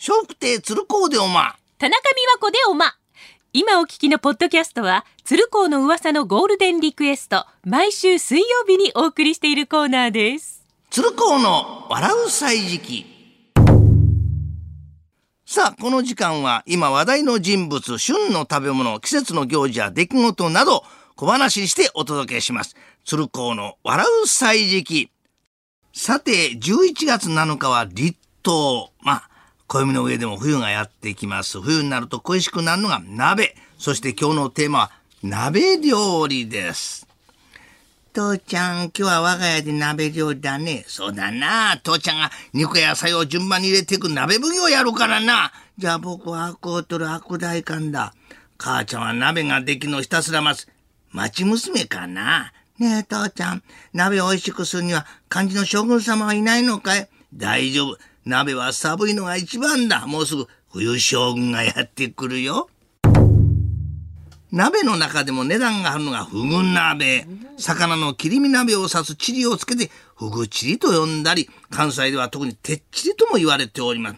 笑福亭鶴光でおま。田中美和子でおま。今お聞きのポッドキャストは、鶴光の噂のゴールデンリクエスト、毎週水曜日にお送りしているコーナーです。鶴光の笑う歳時記。さあ、この時間は今話題の人物、旬の食べ物、季節の行事や出来事など小話にしてお届けします。鶴光の笑う歳時記。さて、11月7日は立冬。まあ、暦の上でも冬がやってきます。冬になると恋しくなるのが鍋。そして今日のテーマは鍋料理です。父ちゃん、今日は我が家で鍋料理だね。そうだな。父ちゃんが肉や野菜を順番に入れていく鍋奉行やるからな。じゃあ僕はアクを取るアク大官だ。母ちゃんは鍋ができのひたすら待つ。町娘かな。ねえ、父ちゃん。鍋を美味しくするには漢字の将軍様はいないのかい？大丈夫。鍋は寒いのが一番だ。もうすぐ冬将軍がやってくるよ。鍋の中でも値段があるのがフグ鍋。魚の切り身鍋を指すチリをつけてフグチリと呼んだり、関西では特にてっちりとも言われております。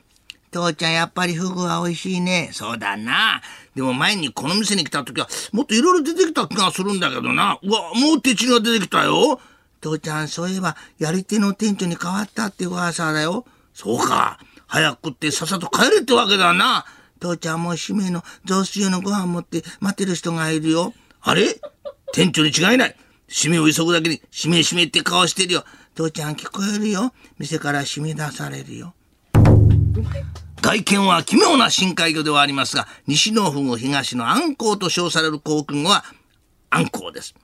父ちゃんやっぱりフグは美味しいね。そうだな。でも前にこの店に来た時はもっといろいろ出てきた気がするんだけどな。うわ、もうてっちりが出てきたよ。父ちゃんそういえばやり手の店長に変わったって噂だよ。そうか。早く食ってさっさと帰れってわけだな。父ちゃんもう締めの雑炊用のご飯持って待ってる人がいるよ。あれ？店長に違いない。締めを急ぐだけに、締め締めって顔してるよ。父ちゃん聞こえるよ。店から締め出されるよ。外見は奇妙な深海魚ではありますが、西のフグ東のアンコウと称される航空は、アンコウです。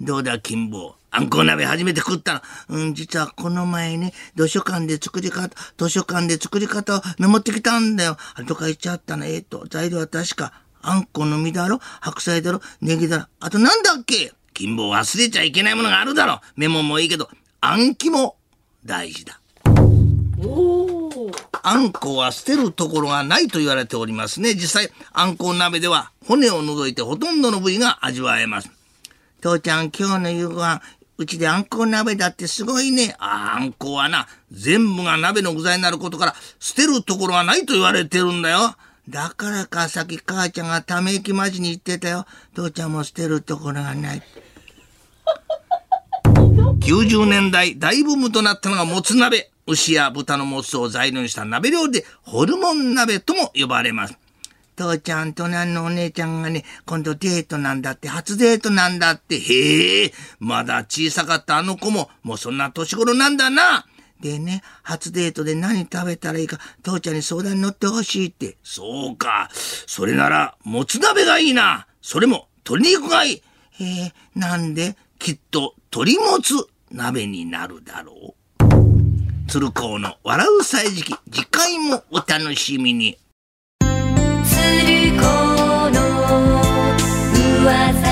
どうだ、金坊？あんこう鍋初めて食ったの。うん、実はこの前ね、図書館で作り方、図書館で作り方をメモってきたんだよ。あれとか言っちゃったの。えっ、と、材料は確か、あんこの実だろ白菜だろネギだろあとなんだっけ？金坊忘れちゃいけないものがあるだろメモもいいけど、あんきも大事だ。あんこは捨てるところがないと言われておりますね。実際、あんこ鍋では骨を除いてほとんどの部位が味わえます。父ちゃん、今日の夕ご飯、うちであんこ鍋だってすごいね。ああんこはな、全部が鍋の具材になることから、捨てるところがないと言われてるんだよ。だからか、さっき母ちゃんがため息まじに言ってたよ。父ちゃんも捨てるところがない。90年代大ブームとなったのがもつ鍋。牛や豚のもつを材料にした鍋料理で、ホルモン鍋とも呼ばれます。父ちゃん、隣のお姉ちゃんがね、今度デートなんだって、初デートなんだって。へえ、まだ小さかったあの子も、もうそんな年頃なんだな。でね、初デートで何食べたらいいか、父ちゃんに相談に乗ってほしいって。そうか。それなら、もつ鍋がいいな。それも、鶏肉がいい。へえ、なんで、きっと、鶏もつ鍋になるだろう。鶴光の笑う歳時記、次回もお楽しみに。was a